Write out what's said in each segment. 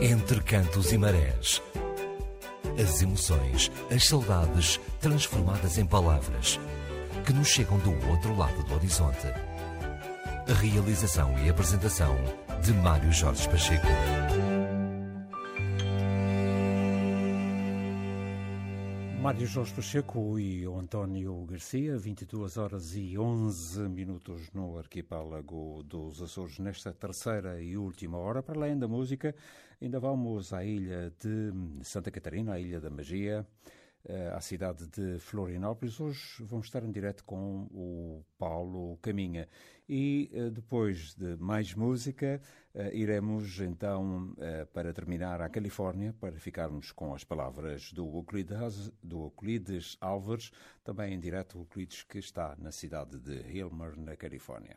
Entre cantos e marés. As emoções, as saudades transformadas em palavras que nos chegam do outro lado do horizonte. A realização e apresentação de Mário Jorge Pacheco. Mário Jorge Pacheco e o António Garcia, 22 horas e 11 minutos no arquipélago dos Açores, nesta terceira e última hora. Para além da música, ainda vamos à ilha de Santa Catarina, à Ilha da Magia, à cidade de Florianópolis. Hoje vamos estar em direto com o Paulo Caminha. E eh, depois de mais música, eh, iremos então, para terminar, à Califórnia, para ficarmos com as palavras do Euclides, do Euclides Álvares, também em direto, Euclides que está na cidade de Hilmer, na Califórnia.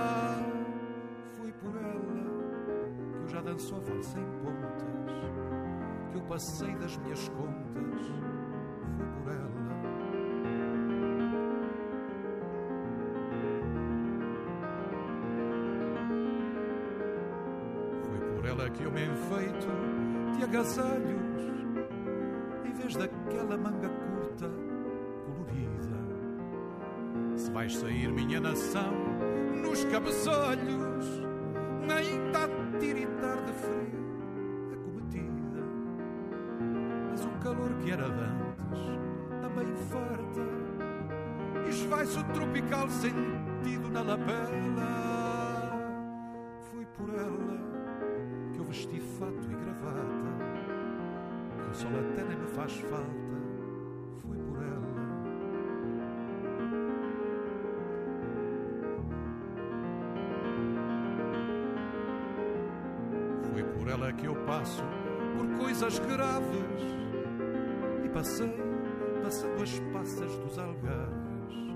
que eu já danço a valsa em pontas, que eu passei das minhas contas, foi por ela. que eu me enfeito de agasalhos em vez daquela manga curta colorida. Se vais sair, minha nação, nos cabeçolhos, que era de antes também farta, esvai-se o tropical sentido na lapela. Foi por ela vesti fato e gravata, que o sol até nem me faz falta, foi por ela. Foi por ela que eu passo por coisas graves passei, passando as passas dos algarves,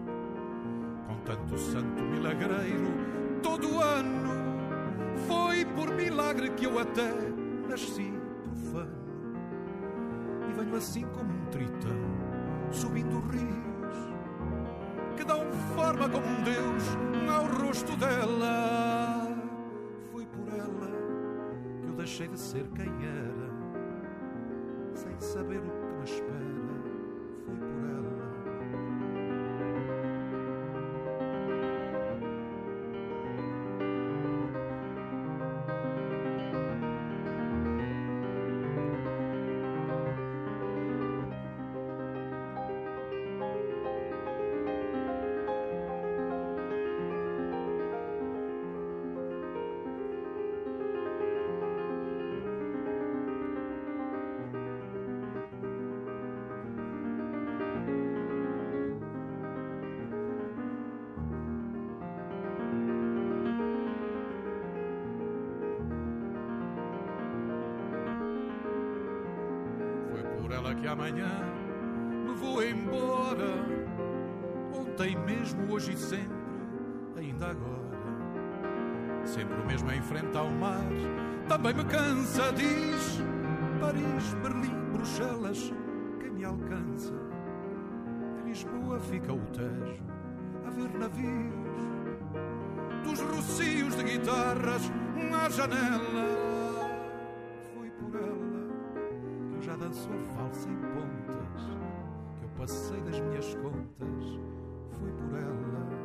com tanto santo milagreiro todo ano foi por milagre que eu até nasci profano e venho assim como um tritão subindo rios que dão forma como um Deus ao rosto dela. Foi por ela que eu deixei de ser quem era, sem saber o que me cansa, diz Paris, Berlim, Bruxelas, quem me alcança? Em Lisboa fica o Tejo a ver navios dos rocios de guitarras na janela dançou falsa em pontas, que eu passei das minhas contas, fui por ela,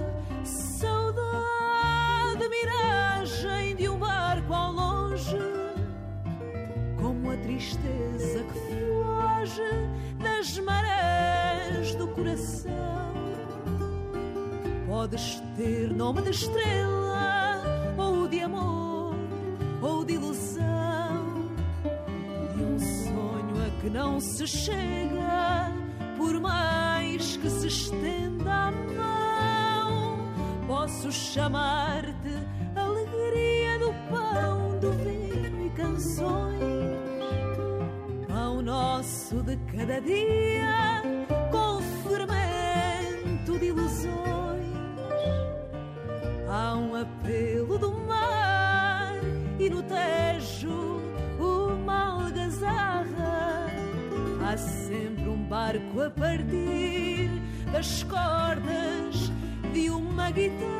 miragem de um barco ao longe, como a tristeza que foge das marés do coração. Podes ter nome de estrela ou de amor ou de ilusão que não se chega, por mais que se estenda a mão. Posso chamar-te de cada dia, com fermento de ilusões. Há um apelo do mar e no Tejo uma algazarra Há sempre um barco a partir das cordas de uma guitarra.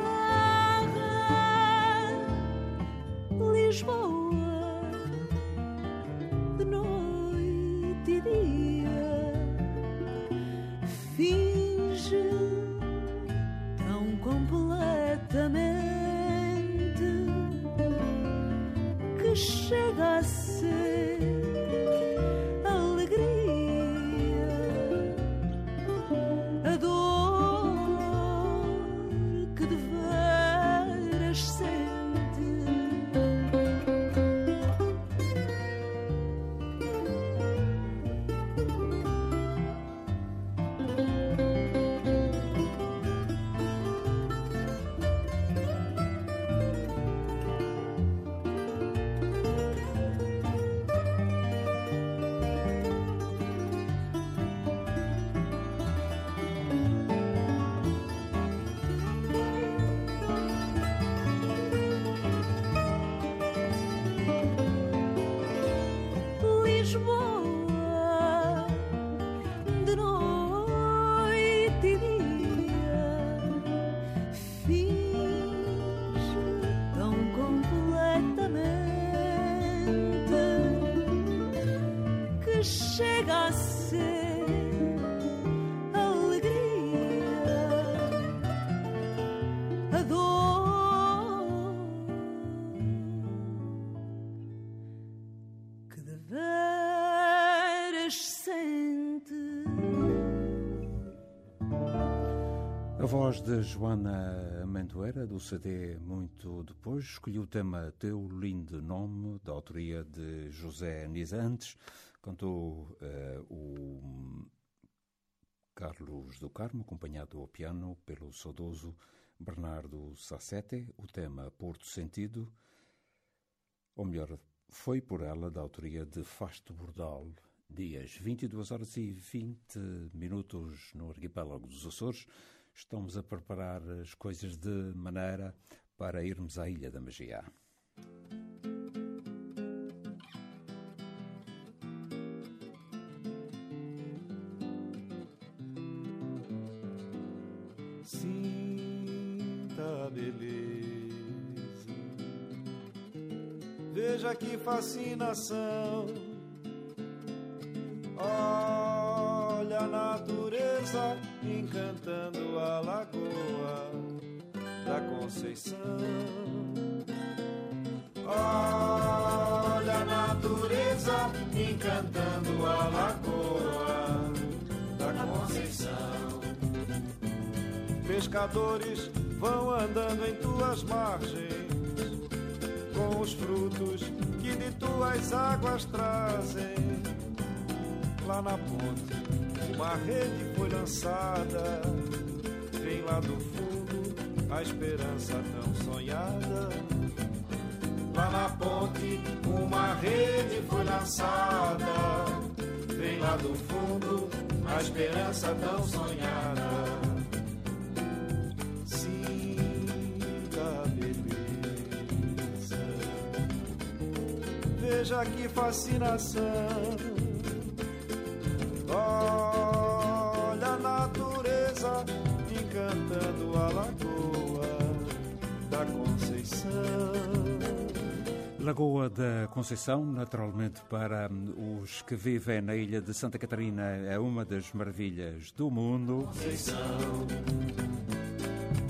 Voz de Joana Amendoeira, do CD Muito Depois, escolheu o tema Teu Lindo Nome, da autoria de José Nisantes. Cantou uh, o Carlos do Carmo, acompanhado ao piano pelo saudoso Bernardo Sassete, o tema Porto Sentido, ou melhor, foi por ela, da autoria de Fasto Bordal. Dias 22 horas e 20 minutos no arquipélago dos Açores. Estamos a preparar as coisas de maneira para irmos à Ilha da Magia. Sinta a beleza, veja que fascinação. Olha a natureza encantando Conceição. Olha a natureza encantando a lagoa da Conceição. Pescadores vão andando em tuas margens, com os frutos que de tuas águas trazem. Lá na ponte, uma rede foi lançada, vem lá do fundo a esperança tão sonhada. Lá na ponte, uma rede foi lançada, vem lá do fundo a esperança tão sonhada. veja que fascinação. Olha Conceição. Lagoa da Conceição, naturalmente para os que vivem na ilha de Santa Catarina, é uma das maravilhas do mundo. Conceição,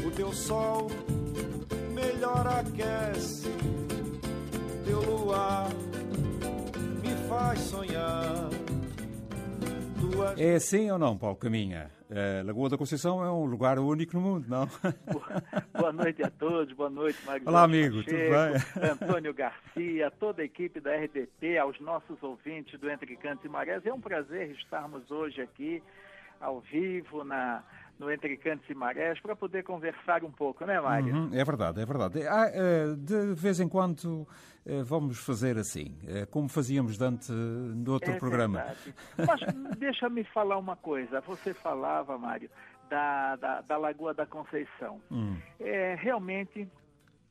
o teu sol melhor aquece, teu luar faz sonhar. É assim ou não, Paulo Caminha? A Lagoa da Conceição é um lugar único no mundo, não? Boa noite a todos, boa noite, Magno. Olá, amigo, Pacheco, tudo bem? Antônio Garcia, toda a equipe da RDP, aos nossos ouvintes do Entre Cantos e Marés. É um prazer estarmos hoje aqui, ao vivo, na, no Entre Cantos e Marés para poder conversar um pouco, não é, Mário? Uhum, é verdade, é verdade. Ah, eh, de vez em quando eh, vamos fazer assim, eh, como fazíamos antes no outro é programa. Mas deixa-me falar uma coisa. Você falava, Mário, da, da, da Lagoa da Conceição. Hum. É, realmente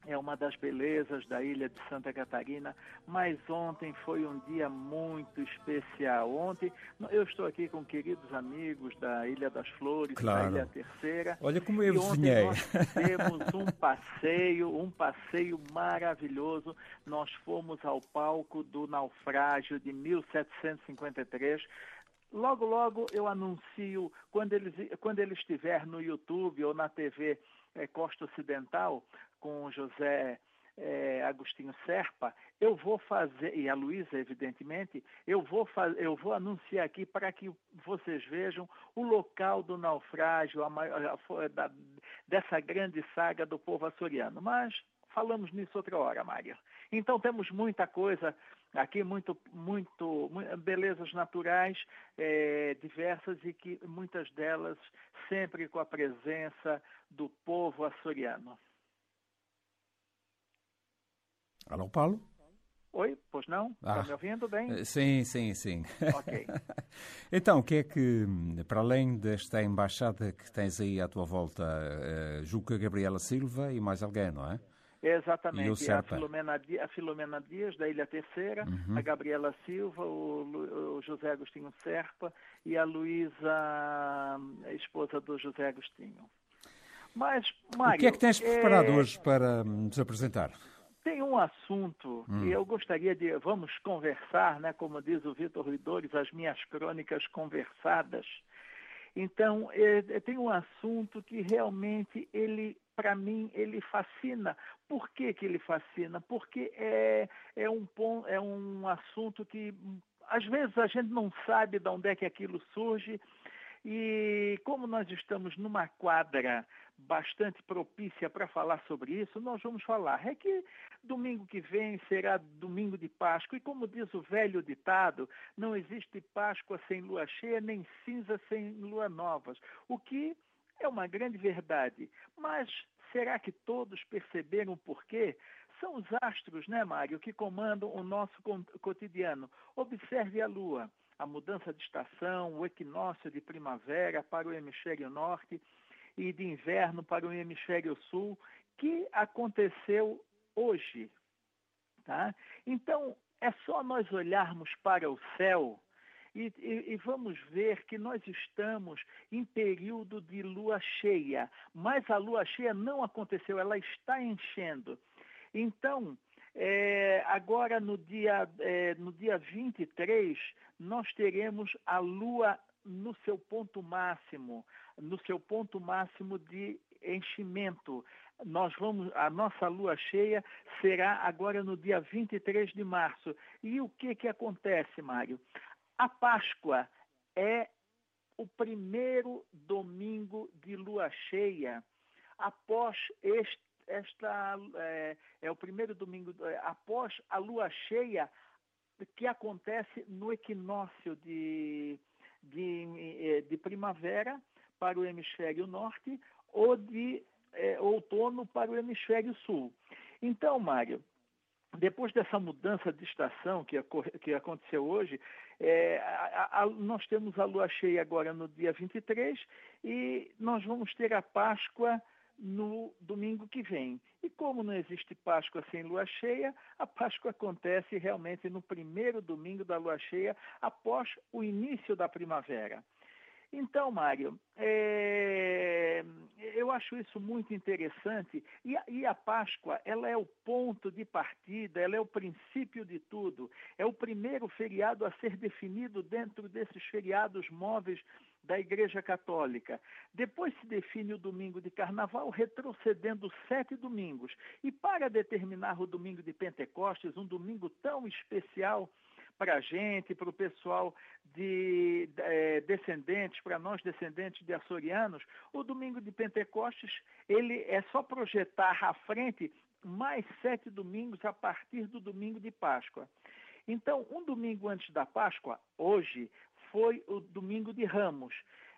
é uma das belezas da ilha de Santa Catarina, mas ontem foi um dia muito especial. Ontem eu estou aqui com queridos amigos da Ilha das Flores, claro. da Ilha Terceira. Olha como eu desenhei. Nós fizemos um passeio, um passeio maravilhoso. Nós fomos ao palco do naufrágio de 1753. Logo, logo eu anuncio, quando ele, quando ele estiver no YouTube ou na TV é, Costa Ocidental, com José é, Agostinho Serpa, eu vou fazer, e a Luísa, evidentemente, eu vou, eu vou anunciar aqui para que vocês vejam o local do naufrágio a, a, da, dessa grande saga do povo açoriano. Mas falamos nisso outra hora, Mário. Então temos muita coisa aqui, muito, muito, belezas naturais é, diversas e que muitas delas sempre com a presença do povo açoriano. Alô, Paulo? Oi, pois não? Tá ah, Está me ouvindo bem? Eh, sim, sim, sim. Ok. então, o que é que, para além desta embaixada que tens aí à tua volta, uh, Juca Gabriela Silva e mais alguém, não é? Exatamente. a Filomena, a Filomena Dias, da Ilha Terceira, uhum. a Gabriela Silva, o, o, José Agostinho Serpa e a Luísa, a esposa do José Agostinho. Mas, Mário... O que é que tens preparado é... hoje para nos apresentar? Tem um assunto hum. que eu gostaria de. Vamos conversar, né? Como diz o Vitor Ruidores, as minhas crônicas conversadas. Então, é, tem um assunto que realmente ele, para mim, ele fascina. Por que, que ele fascina? Porque é, é, um, é um assunto que às vezes a gente não sabe de onde é que aquilo surge. E como nós estamos numa quadra bastante propícia para falar sobre isso, nós vamos falar. É que domingo que vem será domingo de Páscoa, e como diz o velho ditado, não existe Páscoa sem lua cheia, nem cinza sem lua novas, o que é uma grande verdade. Mas será que todos perceberam o porquê? São os astros, né, Mário, que comandam o nosso cotidiano. Observe a lua a mudança de estação, o equinócio de primavera para o hemisfério norte e de inverno para o hemisfério sul, que aconteceu hoje. Tá? Então, é só nós olharmos para o céu e, e, e, vamos ver que nós estamos em período de lua cheia, mas a lua cheia não aconteceu, ela está enchendo. Então, é, agora no dia, é, no dia 23, nós teremos a lua no seu ponto máximo, no seu ponto máximo de enchimento. Nós vamos, a nossa lua cheia será agora no dia 23 de março. E o que que acontece, Mário? A Páscoa é o primeiro domingo de lua cheia após este, esta é, é, o primeiro domingo é, após a lua cheia que acontece no equinócio de, de, é, de primavera para o hemisfério norte ou de é, outono para o hemisfério sul. Então, Mário, depois dessa mudança de estação que, que aconteceu hoje, é, a, a, nós temos a lua cheia agora no dia 23 e nós vamos ter a Páscoa no domingo que vem. E como não existe Páscoa sem lua cheia, a Páscoa acontece realmente no primeiro domingo da lua cheia, após o início da primavera. Então, Mário, é, eu acho isso muito interessante. E a, e a, Páscoa, ela é o ponto de partida, ela é o princípio de tudo. É o primeiro feriado a ser definido dentro desses feriados móveis da Igreja Católica. Depois se define o domingo de Carnaval, retrocedendo sete domingos. E para determinar o domingo de Pentecostes, um domingo tão especial para a gente, para o pessoal de é, descendentes, para nós descendentes de açorianos, o domingo de Pentecostes ele é só projetar à frente mais sete domingos a partir do domingo de Páscoa. Então, um domingo antes da Páscoa, hoje, foi o domingo de Ramos,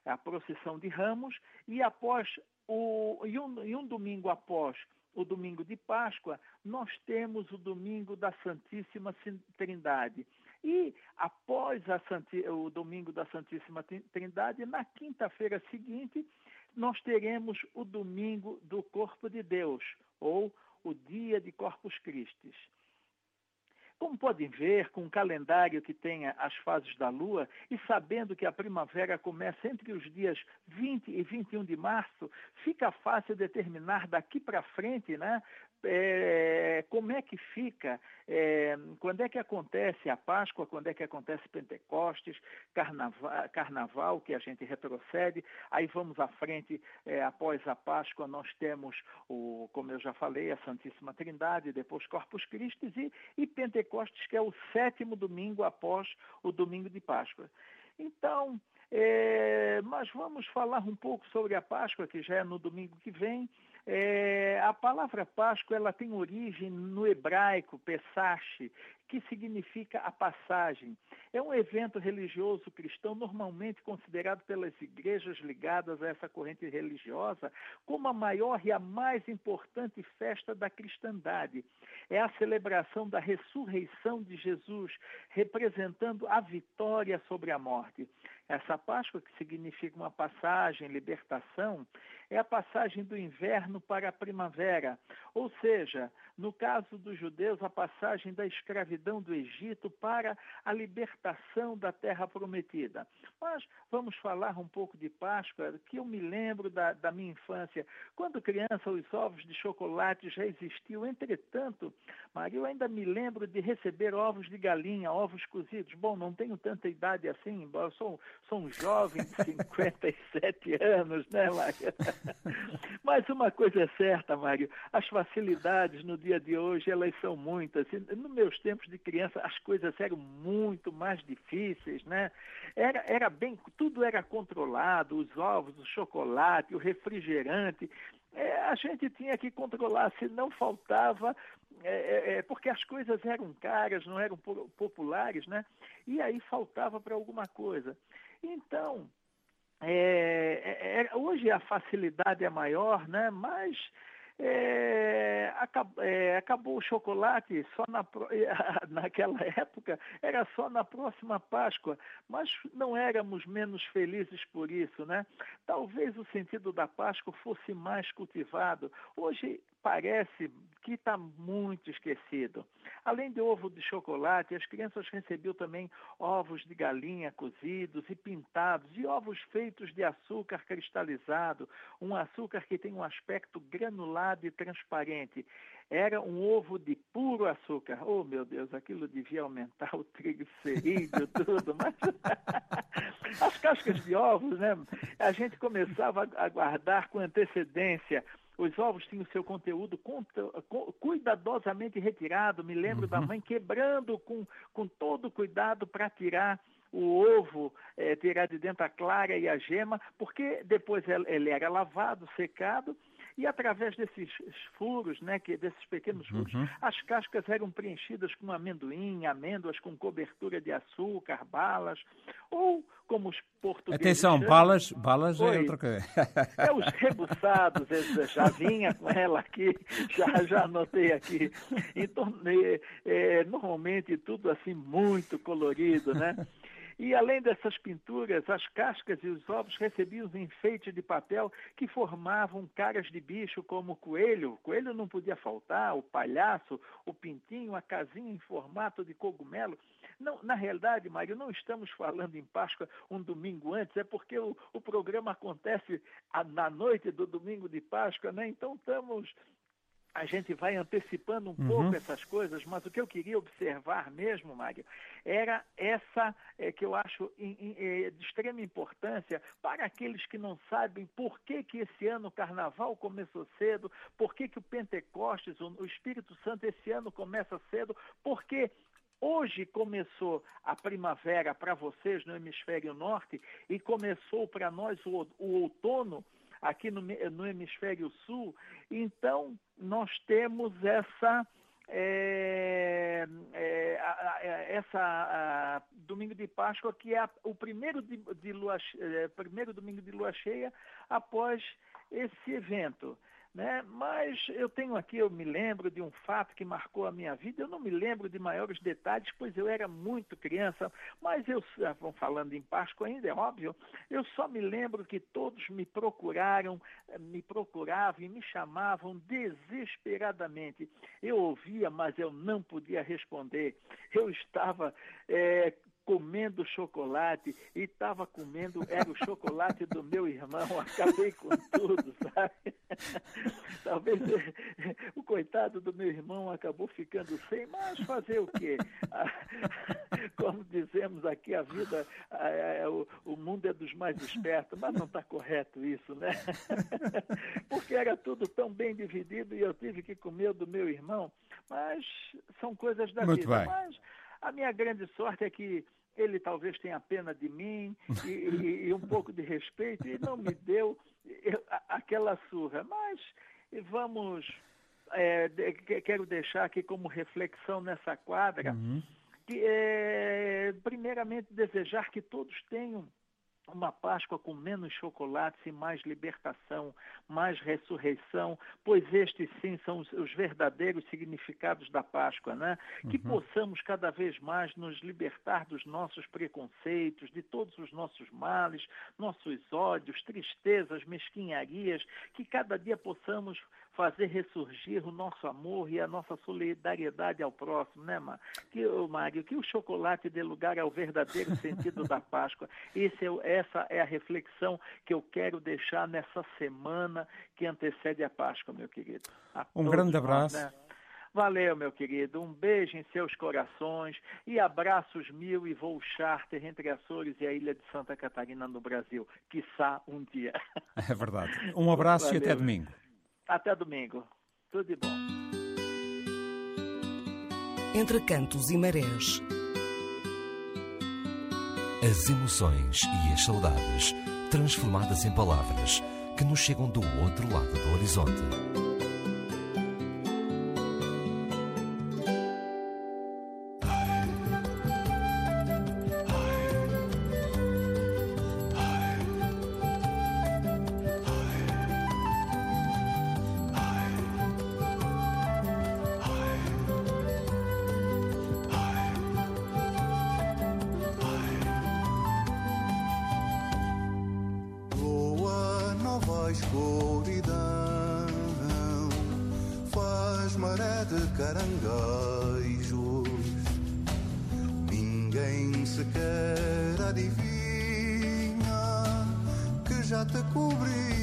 a procissão de Ramos, e após o, e um, e um domingo após o domingo de Páscoa, nós temos o domingo da Santíssima Trindade. E após o domingo da Santíssima Trindade, na quinta-feira seguinte, nós teremos o domingo do Corpo de Deus, ou o dia de Corpus Christi. Como podem ver, com um calendário que tenha as fases da Lua e sabendo que a primavera começa entre os dias 20 e 21 de março, fica fácil determinar daqui para frente né, é, como é que fica, é, quando é que acontece a Páscoa, quando é que acontece Pentecostes, Carnaval, Carnaval que a gente retrocede, aí vamos à frente, é, após a Páscoa nós temos, o, como eu já falei, a Santíssima Trindade, depois Corpus Christi e, e Pentecostes, que é o sétimo domingo após o domingo de Páscoa. Então, é, mas vamos falar um pouco sobre a Páscoa, que já é no domingo que vem. É, a palavra Páscoa ela tem origem no hebraico, Pesach, que significa a passagem. É um evento religioso cristão normalmente considerado pelas igrejas ligadas a essa corrente religiosa como a maior e a mais importante festa da cristandade. É a celebração da ressurreição de Jesus, representando a vitória sobre a morte. Essa Páscoa, que significa uma passagem, libertação, é a passagem do inverno para a primavera, ou seja, no caso dos judeus, a passagem da escravidão do Egito para a libertação da terra prometida. Mas vamos falar um pouco de Páscoa, que eu me lembro da, da minha infância. Quando criança, os ovos de chocolate já existiam. Entretanto, Maria, eu ainda me lembro de receber ovos de galinha, ovos cozidos. Bom, não tenho tanta idade assim, embora sou, sou um jovem de 57 anos, né, Maria? Mas uma coisa é certa, Mário, as facilidades no dia de hoje, elas são muitas. Nos meus tempos de criança, as coisas eram muito mais difíceis, né? Era, era bem, tudo era controlado, os ovos, o chocolate, o refrigerante. É, a gente tinha que controlar, se não faltava, é, é, é porque as coisas eram caras, não eram populares, né? E aí faltava para alguma coisa. Então, é, é, hoje a facilidade é maior, né? mas é, acabou, é, acabou, o chocolate só na, naquela época, era só na próxima Páscoa, mas não éramos menos felizes por isso, né? Talvez o sentido da Páscoa fosse mais cultivado. Hoje parece que está muito esquecido. Além de ovo de chocolate, as crianças recebiam também ovos de galinha cozidos e pintados e ovos feitos de açúcar cristalizado, um açúcar que tem um aspecto granulado e transparente. Era um ovo de puro açúcar. Oh, meu Deus, aquilo devia aumentar o triglicerídeo, tudo, mas as cascas de ovos, né? A gente começava a guardar com antecedência os ovos tinham seu conteúdo cuidadosamente retirado. Me lembro uhum. da mãe quebrando com, com todo cuidado para tirar o ovo, é, tirar de dentro a clara e a gema, porque depois ele era lavado, secado, E através desses furos, né, que, desses pequenos furos, uhum. as cascas eram preenchidas com amendoim, amêndoas com cobertura de açúcar, balas, ou como os portugueses. Atenção, chamam, balas, balas é outra coisa. É os rebuçados, já vinha com ela aqui, já, já anotei aqui. Então, é, é, normalmente tudo assim muito colorido, né? E além dessas pinturas, as cascas e os ovos recebiam os enfeites de papel que formavam caras de bicho como o coelho, o coelho não podia faltar, o palhaço, o pintinho, a casinha em formato de cogumelo. Não, na realidade, Mário, não estamos falando em Páscoa um domingo antes, é porque o, o programa acontece na noite do domingo de Páscoa, né? Então estamos a gente vai antecipando um uhum. pouco essas coisas, mas o que eu queria observar mesmo, Mário, era essa é, que eu acho in, in, é, de extrema importância para aqueles que não sabem por que, que esse ano o carnaval começou cedo, por que, que o Pentecostes, o, o Espírito Santo esse ano começa cedo, porque Hoje começou a primavera para vocês no hemisfério norte e começou para nós o, o outono aqui no, no hemisfério sul. Então, nós temos essa. É, é, a, a, essa a, domingo de Páscoa que é o primeiro de, de lua, é, primeiro domingo de lua cheia após esse evento. Né? Mas eu tenho aqui, eu me lembro de um fato que marcou a minha vida, eu não me lembro de maiores detalhes, pois eu era muito criança, mas eu, ah, falando em Páscoa ainda, é óbvio, eu só me lembro que todos me procuraram, eh, me procuravam e me chamavam desesperadamente. Eu ouvia, mas eu não podia responder. Eu estava é, comendo chocolate e estava comendo, era o chocolate do meu irmão, acabei com tudo, sabe? Talvez o coitado do meu irmão acabou ficando sem, mas fazer o quê? Como dizemos aqui, a vida, o mundo é dos mais espertos, mas não está correto isso, né? Porque era tudo tão bem dividido e eu tive que comer o do meu irmão, mas são coisas da Muito vida. Bem. Mas a minha grande sorte é que ele talvez tenha pena de mim e, e, e um pouco de respeito e não me deu aquela surra. Mas vamos, é, quero deixar aqui como reflexão nessa quadra, uhum. que é, primeiramente desejar que todos tenham uma Páscoa com menos chocolates e mais libertação, mais ressurreição, pois estes sim são os, os verdadeiros significados da Páscoa, né? Uhum. Que possamos cada vez mais nos libertar dos nossos preconceitos, de todos os nossos males, nossos ódios, tristezas, mesquinharias, que cada dia possamos fazer ressurgir o nosso amor e a nossa solidariedade ao próximo, né, Mário? Que, Mário, que o chocolate dê lugar ao verdadeiro sentido da Páscoa. Esse é, essa é a reflexão que eu quero deixar nessa semana que antecede a Páscoa, meu querido. A um grande abraço. Nós, né? Valeu, meu querido. Um beijo em seus corações e abraços mil e voo charter entre Açores e a ilha de Santa Catarina no Brasil. Quiçá um dia. É verdade. Um abraço Valeu. e até domingo. Até domingo. Tudo de bom. Entre cantos e marés. As emoções e as saudades transformadas em palavras que nos chegam do outro lado do horizonte. caranguejos. Ninguém sequer adivinha que já te cobri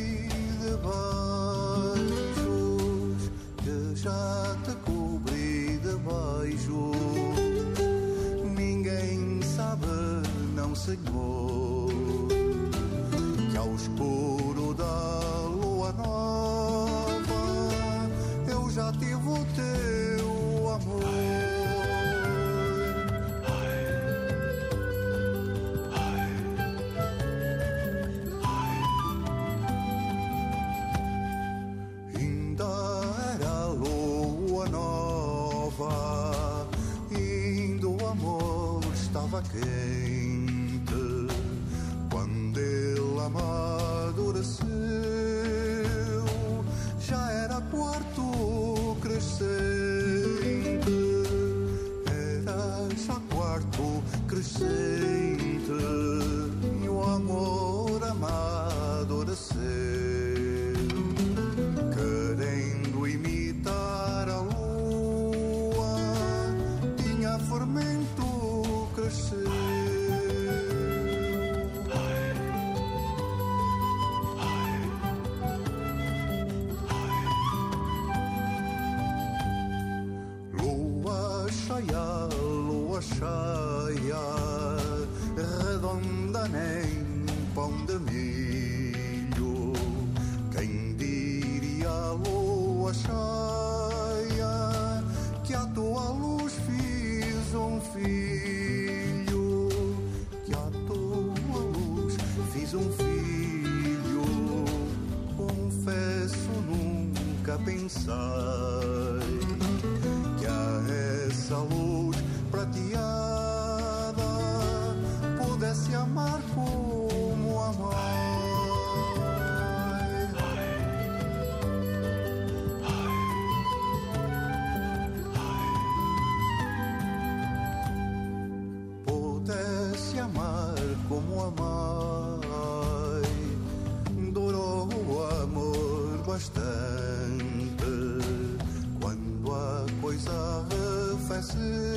Jesus.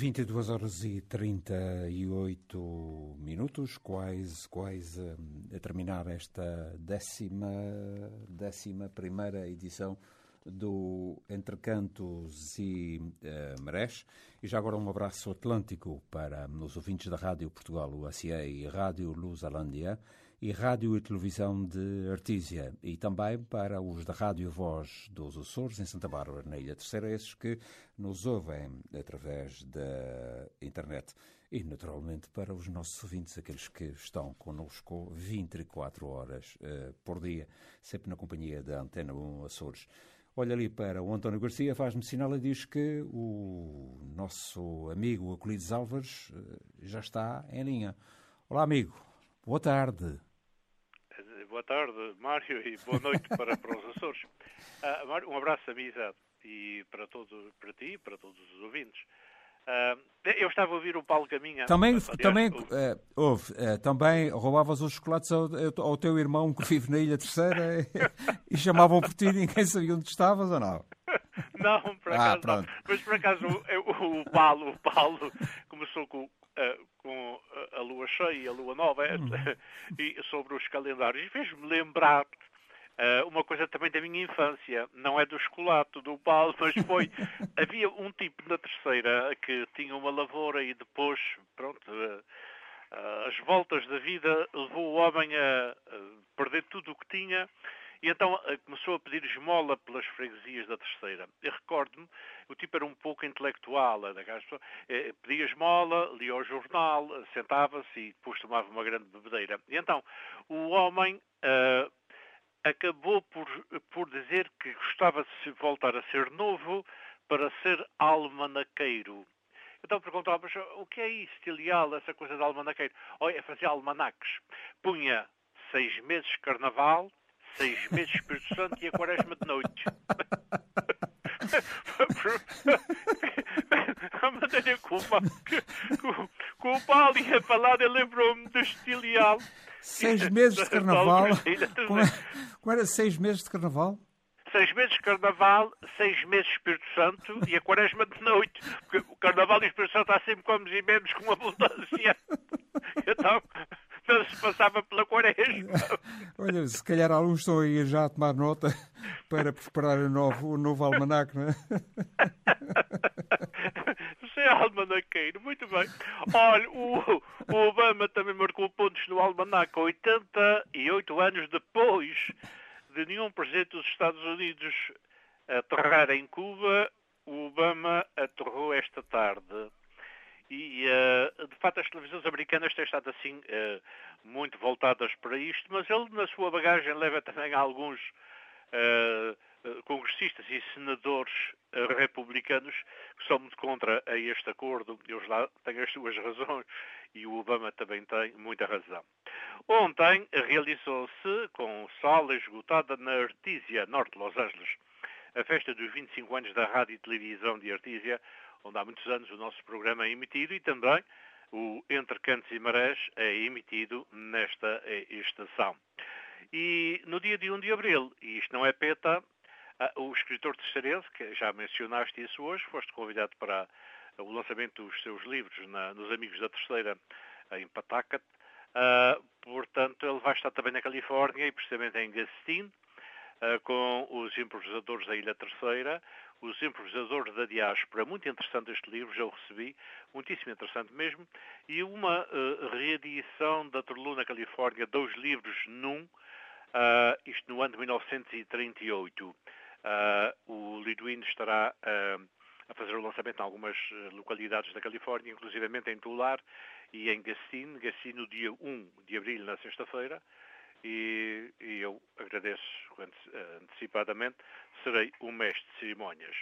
22 horas e 38 minutos, quase, quase hum, a terminar esta décima, décima primeira edição do Entre Cantos e uh, Marés. E já agora um abraço atlântico para os ouvintes da Rádio Portugal, o e Rádio Luz Alândia e Rádio e Televisão de Artísia e também para os da Rádio Voz dos Açores em Santa Bárbara, na Ilha Terceira, esses que nos ouvem através da internet e naturalmente para os nossos ouvintes, aqueles que estão connosco 24 horas uh, por dia, sempre na companhia da Antena 1 Açores. Olha ali para o António Garcia, faz-me sinal e diz que o nosso amigo Acolhides Álvares uh, já está em linha. Olá, amigo. Boa tarde. Boa tarde, Mário, e boa noite para, para os Açores. Uh, Mário, um abraço de amizade e para, todo, para ti e para todos os ouvintes. Uh, eu estava a ouvir o Paulo Caminha. Também, aliás, também, o... uh, ouve, uh, também roubavas os chocolates ao, ao, teu irmão que vive na Ilha Terceira e, e chamavam por ti e ninguém sabia onde estavas ou não? Não, por acaso ah, não. Mas por acaso o, o, Paulo, o Paulo começou com, uh, com a lua cheia e a lua nova hum. e sobre os calendários e fez-me lembrar Uh, uma coisa também da minha infância, não é do chocolate do Paulo, mas foi. havia um tipo na terceira que tinha uma lavoura e depois, pronto, uh, uh, as voltas da vida levou o homem a, perder tudo o que tinha e então começou a pedir esmola pelas freguesias da terceira. Eu recordo-me, o tipo era um pouco intelectual, eh, pedia esmola, lia o jornal, sentava-se e depois tomava uma grande bebedeira. E então o homem uh, acabou por, por dizer que gostava de voltar a ser novo para ser almanaqueiro. Então perguntava, o que é isso, Tilial, essa coisa de almanaqueiro? Olha, é fazer almanaques. Punha seis meses carnaval, seis meses de Espírito Santo e a quaresma de noite. a maneira como, como o Paulo ia falar, ele lembrou-me do Estilial. Seis meses de carnaval. Como, é, como era seis meses de carnaval? Seis meses de carnaval, seis meses de Espírito Santo e a quaresma de noite. Porque o carnaval e o Espírito Santo há sempre comes e bebes com abundância. Então, se passava pela quaresma. Olha, se calhar alguns estão aí já a tomar nota para preparar o novo, o novo almanac, não é? É almanaqueiro, muito bem. Olha, o, o Obama também marcou pontos no almanac 88 anos depois de nenhum presidente dos Estados Unidos aterrar em Cuba, o Obama aterrou esta tarde. E, uh, de facto, as televisões americanas têm estado assim uh, muito voltadas para isto, mas ele, na sua bagagem, leva também alguns uh, congressistas e senadores republicanos que são muito contra a este acordo. Eles lá têm as suas razões e o Obama também tem muita razão. Ontem realizou-se, com sala esgotada na Artísia, norte de Los Angeles, a festa dos 25 anos da Rádio e Televisão de Artísia, onde há muitos anos o nosso programa é emitido, e também o Entre Cantos e Marés é emitido nesta estação. E no dia de 1 de abril, e isto não é peta, o escritor terceirense, que já mencionaste isso hoje, foste convidado para o lançamento dos seus livros na, nos Amigos da Terceira, em Patacat. Uh, portanto, ele vai estar também na Califórnia e precisamente em Gastin, uh, com os improvisadores da Ilha Terceira, os improvisadores da diáspora. Muito interessante este livro, já o recebi, muitíssimo interessante mesmo. E uma uh, reedição da Torlu na Califórnia, dois livros num, isto no ano de 1938. o Liduino estará a fazer o lançamento em algumas eh, localidades da Califórnia, inclusivamente em Tular e em Gacine, Gacine no dia 1 de abril, na sexta-feira, e, e, eu agradeço antecipadamente, serei o mestre de cerimónias.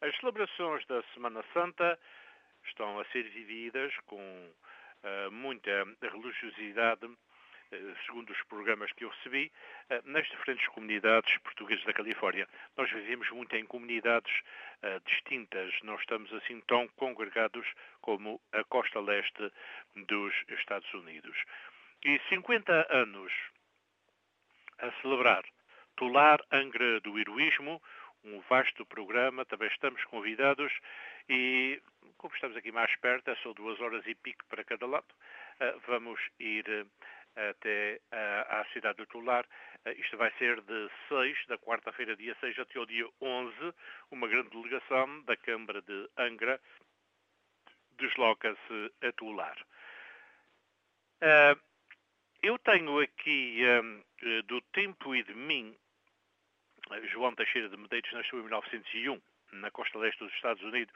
As celebrações da Semana Santa estão a ser vividas com uh, muita religiosidade eh, segundo os programas que eu recebi, eh, nas diferentes comunidades portuguesas da Califórnia. Nós vivemos muito em comunidades uh, distintas, não estamos assim tão congregados como a costa leste dos Estados Unidos. E 50 anos a celebrar Tular Angra do Heroísmo, um vasto programa, também estamos convidados e, como estamos aqui mais perto, é só duas horas e pico para cada lado, vamos ir até à cidade do Tular. Eh, isto vai ser de 6, da quarta-feira, dia 6, até o dia 11. Uma grande delegação da Câmara de Angra desloca-se a Tular. Eh, eu tenho aqui, eh, do tempo e de mim, João Teixeira de Medeiros nasceu em 1901, na costa leste dos Estados Unidos,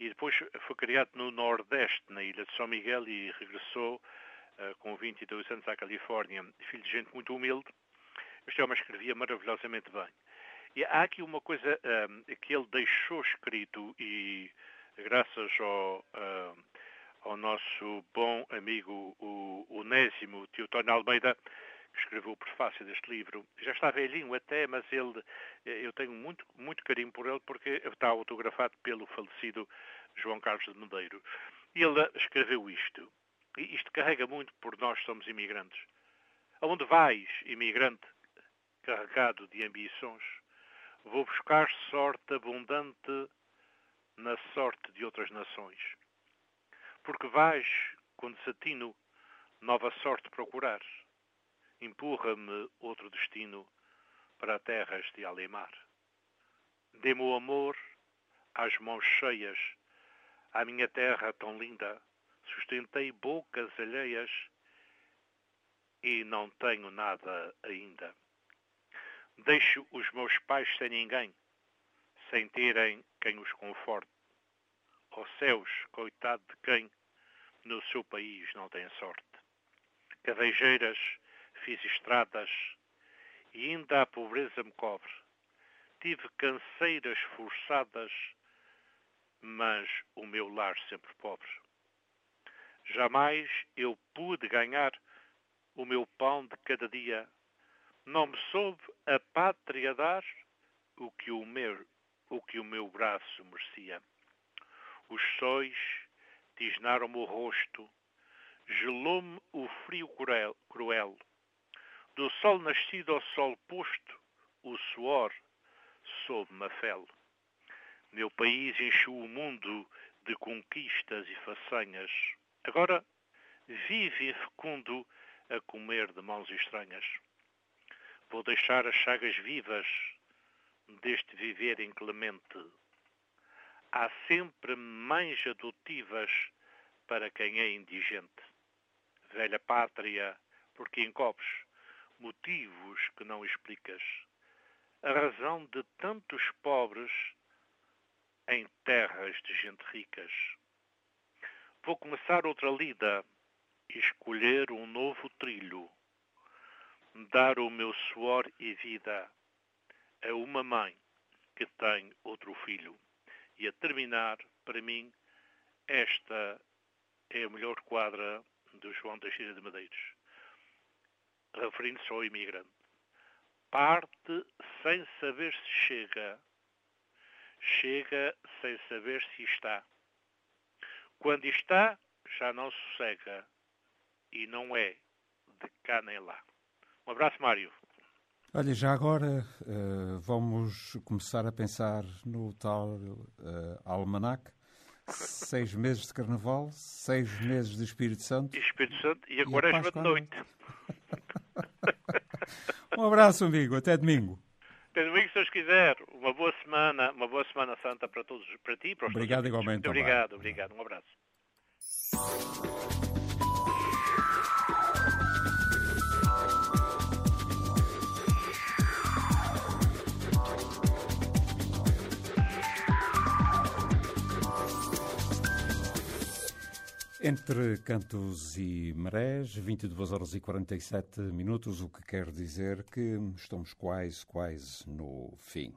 e depois foi criado no Nordeste, na ilha de São Miguel, e regressou uh, com 22 anos à Califórnia, filho de gente muito humilde. Este homem escrevia maravilhosamente bem. E há aqui uma coisa uh, que ele deixou escrito e graças ao, uh, ao nosso bom amigo o Onésimo Teotónio Almeida, que escreveu o prefácio deste livro. Já está velhinho até, mas ele, eu tenho muito, muito carinho por ele porque está autografado pelo falecido João Carlos de Medeiro. E ele escreveu isto. Isto carrega muito por nós somos imigrantes. Aonde vais, imigrante, carregado de ambições? Vou buscar sorte abundante na sorte de outras nações. Porque vais, com desatino, nova sorte procurar. Empurra-me outro destino para terras de Alemar. Dê-me o amor às mãos cheias, à minha terra tão linda, sustentei bocas alheias e não tenho nada ainda. Deixo os meus pais sem ninguém, sem terem quem os conforte. Ó oh céus, coitado de quem no seu país não tem sorte. Cadejeiras, fiz estradas e ainda a pobreza me cobre. Tive canseiras forçadas, mas o meu lar sempre pobre. Jamais eu pude ganhar o meu pão de cada dia. Não me soube a pátria dar o que o meu, o que o meu braço merecia. Os sóis tisnaram-me o rosto, gelou-me o frio cruel, cruel. Do sol nascido ao sol posto, o suor sob-me a fel. Meu país encheu o mundo de conquistas e façanhas. Agora vive fecundo a comer de mãos estranhas. Vou deixar as chagas vivas deste viver inclemente. Há sempre mães adotivas para quem é indigente. Velha pátria, porque encobres motivos que não explicas. A razão de tantos pobres em terras de gente ricas. Vou começar outra lida, escolher um novo trilho, dar o meu suor e vida a uma mãe que tem outro filho. E a terminar, para mim, esta é a melhor quadra do João Teixeira de Medeiros, referindo-se ao imigrante. Parte sem saber se chega, chega sem saber se está. Quando está, já não sossega e não é de cá nem lá. Um abraço, Mário. Olha, já agora uh, vamos começar a pensar no tal uh, almanac. Seis meses de Carnaval, seis meses de Espírito Santo. E Espírito Santo e a Quaresma de noite. um abraço, amigo. Até domingo. Até domingo, se Deus quiser. Uma boa semana, uma boa semana santa para todos, para ti e para os Obrigado igualmente. Muito obrigado, obrigado. Um abraço. Entre cantos e marés, 22 horas e 47 minutos, o que quer dizer que estamos quase, quase no fim.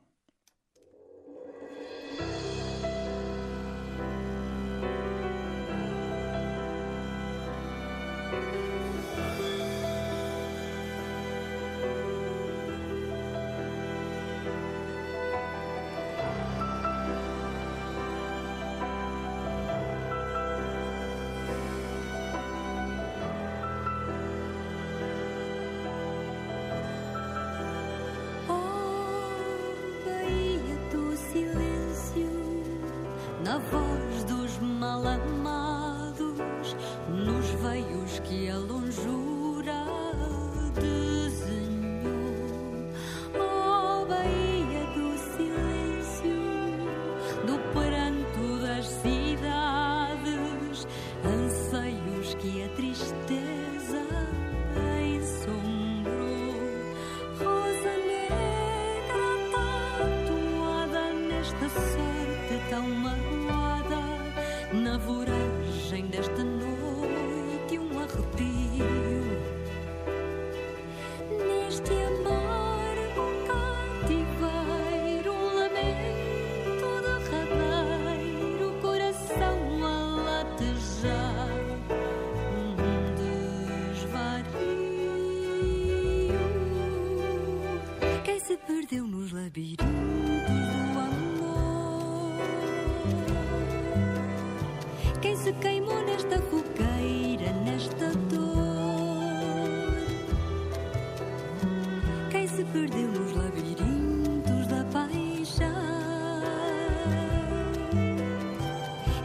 Perdeu nos labirintos da paixão.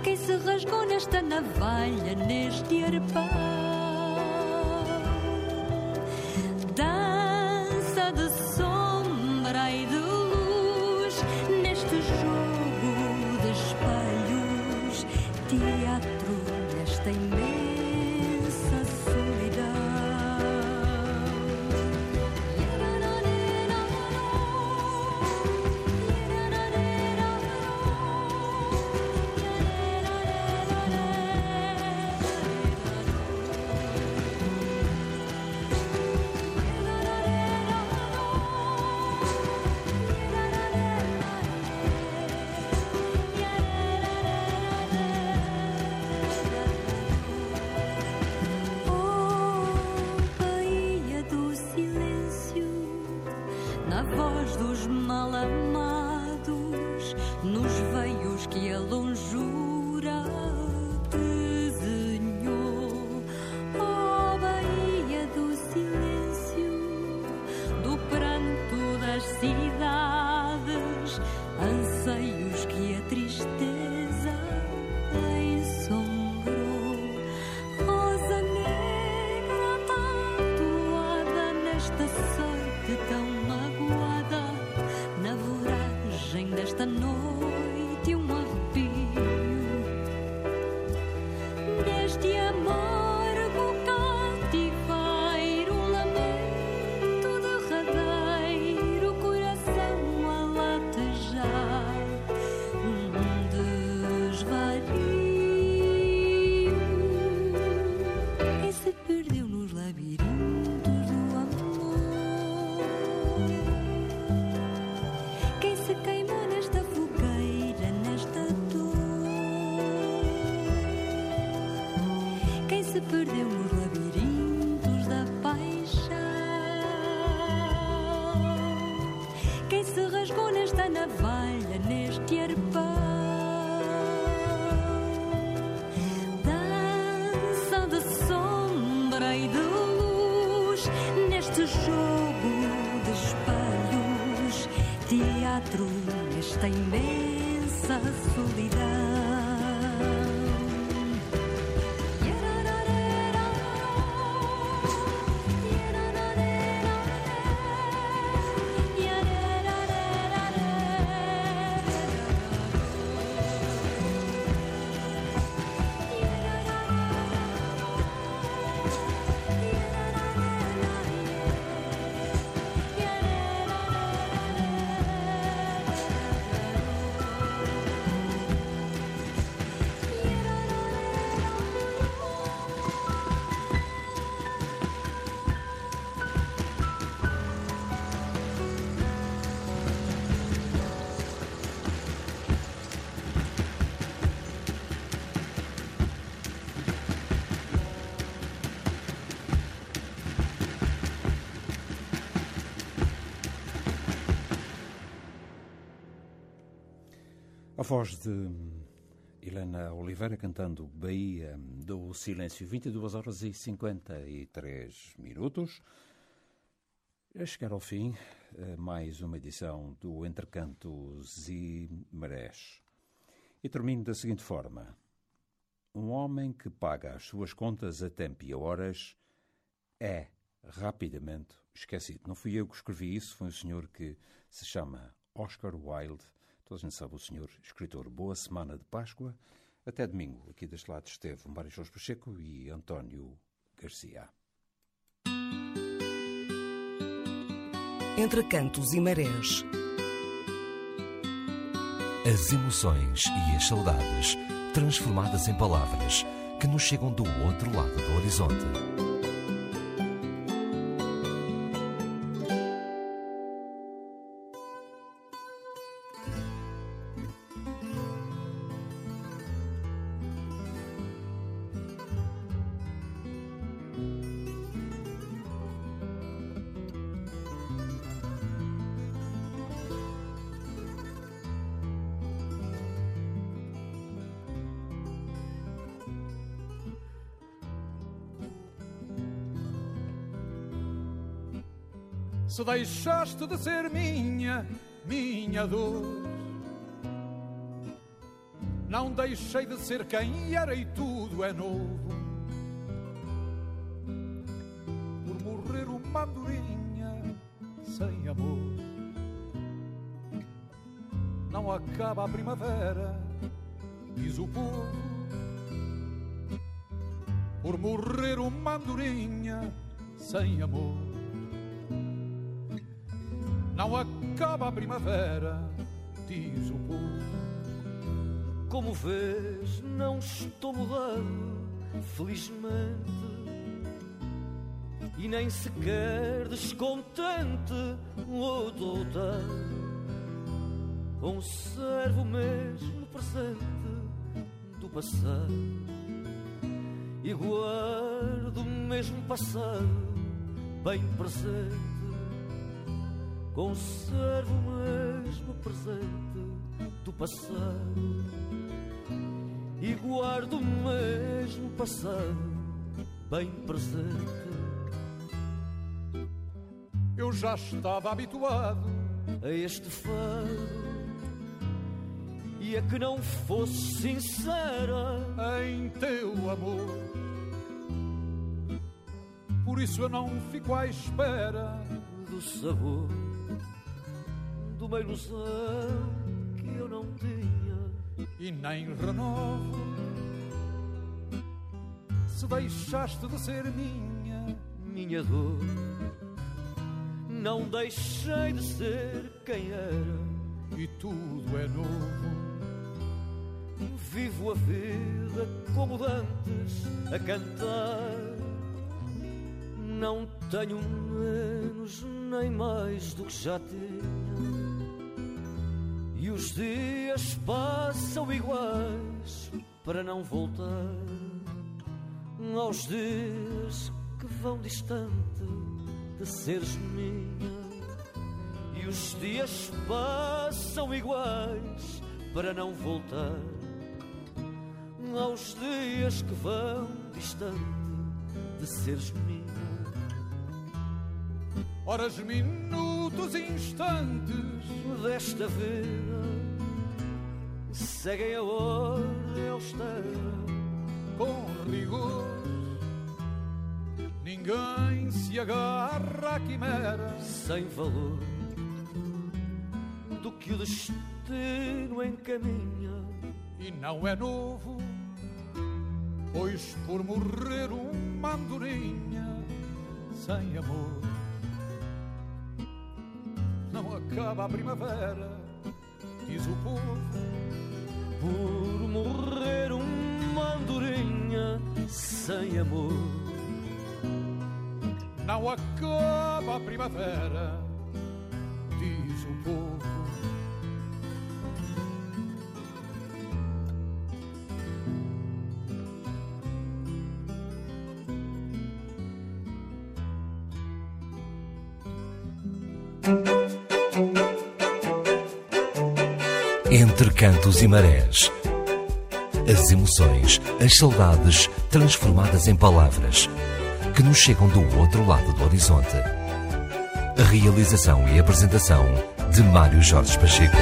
Quem se rasgou nesta navalha, neste arpão? the sun. Voz de Helena Oliveira cantando Bahia do Silêncio, 22 horas e 53 minutos. A chegar ao fim, eh, mais uma edição do Entre Cantos e Marés. E termino da seguinte forma: Um homem que paga as suas contas a tempo e a horas é rapidamente esquecido. Não fui eu que escrevi isso, foi um senhor que se chama Oscar Wilde Toda a gente sabe o senhor escritor. Boa semana de Páscoa. Até domingo. Aqui deste lado esteve Mário Jorge Pacheco e António Garcia. Entre cantos e marés. As emoções e as saudades transformadas em palavras que nos chegam do outro lado do horizonte. Se deixaste de ser minha, minha dor. Não deixei de ser quem era e tudo é novo. Por morrer uma andorinha sem amor. Não acaba a primavera, diz o povo. Por morrer uma andorinha sem amor. Não acaba a primavera, diz o povo. Como vês, não estou mudando, felizmente. E nem sequer descontente ou doutado. Conservo o mesmo presente do passado. E guardo o mesmo passado bem presente Conservo o mesmo presente do passado e guardo o mesmo passado bem presente. Eu já estava habituado a este fado e a que não fosse sincera em teu amor. Por isso eu não fico à espera do sabor uma ilusão que eu não tinha e nem renovo. Se deixaste de ser minha, minha dor, não deixei de ser quem era e tudo é novo. Vivo a vida como antes a cantar. Não tenho menos nem mais do que já e os dias passam iguais para não voltar aos dias que vão distante de seres minha. E os dias passam iguais para não voltar aos dias que vão distante de seres minha. Horas, minutos, instantes desta vida seguem a ordem austera com rigor. Ninguém se agarra à quimera sem valor do que o destino encaminha. E não é novo, pois por morrer uma andorinha sem amor acaba a primavera, diz o povo. Por morrer uma andorinha sem amor não acaba a primavera, diz o povo. Cantos e marés. As emoções, as saudades transformadas em palavras que nos chegam do outro lado do horizonte. A realização e apresentação de Mário Jorge Pacheco.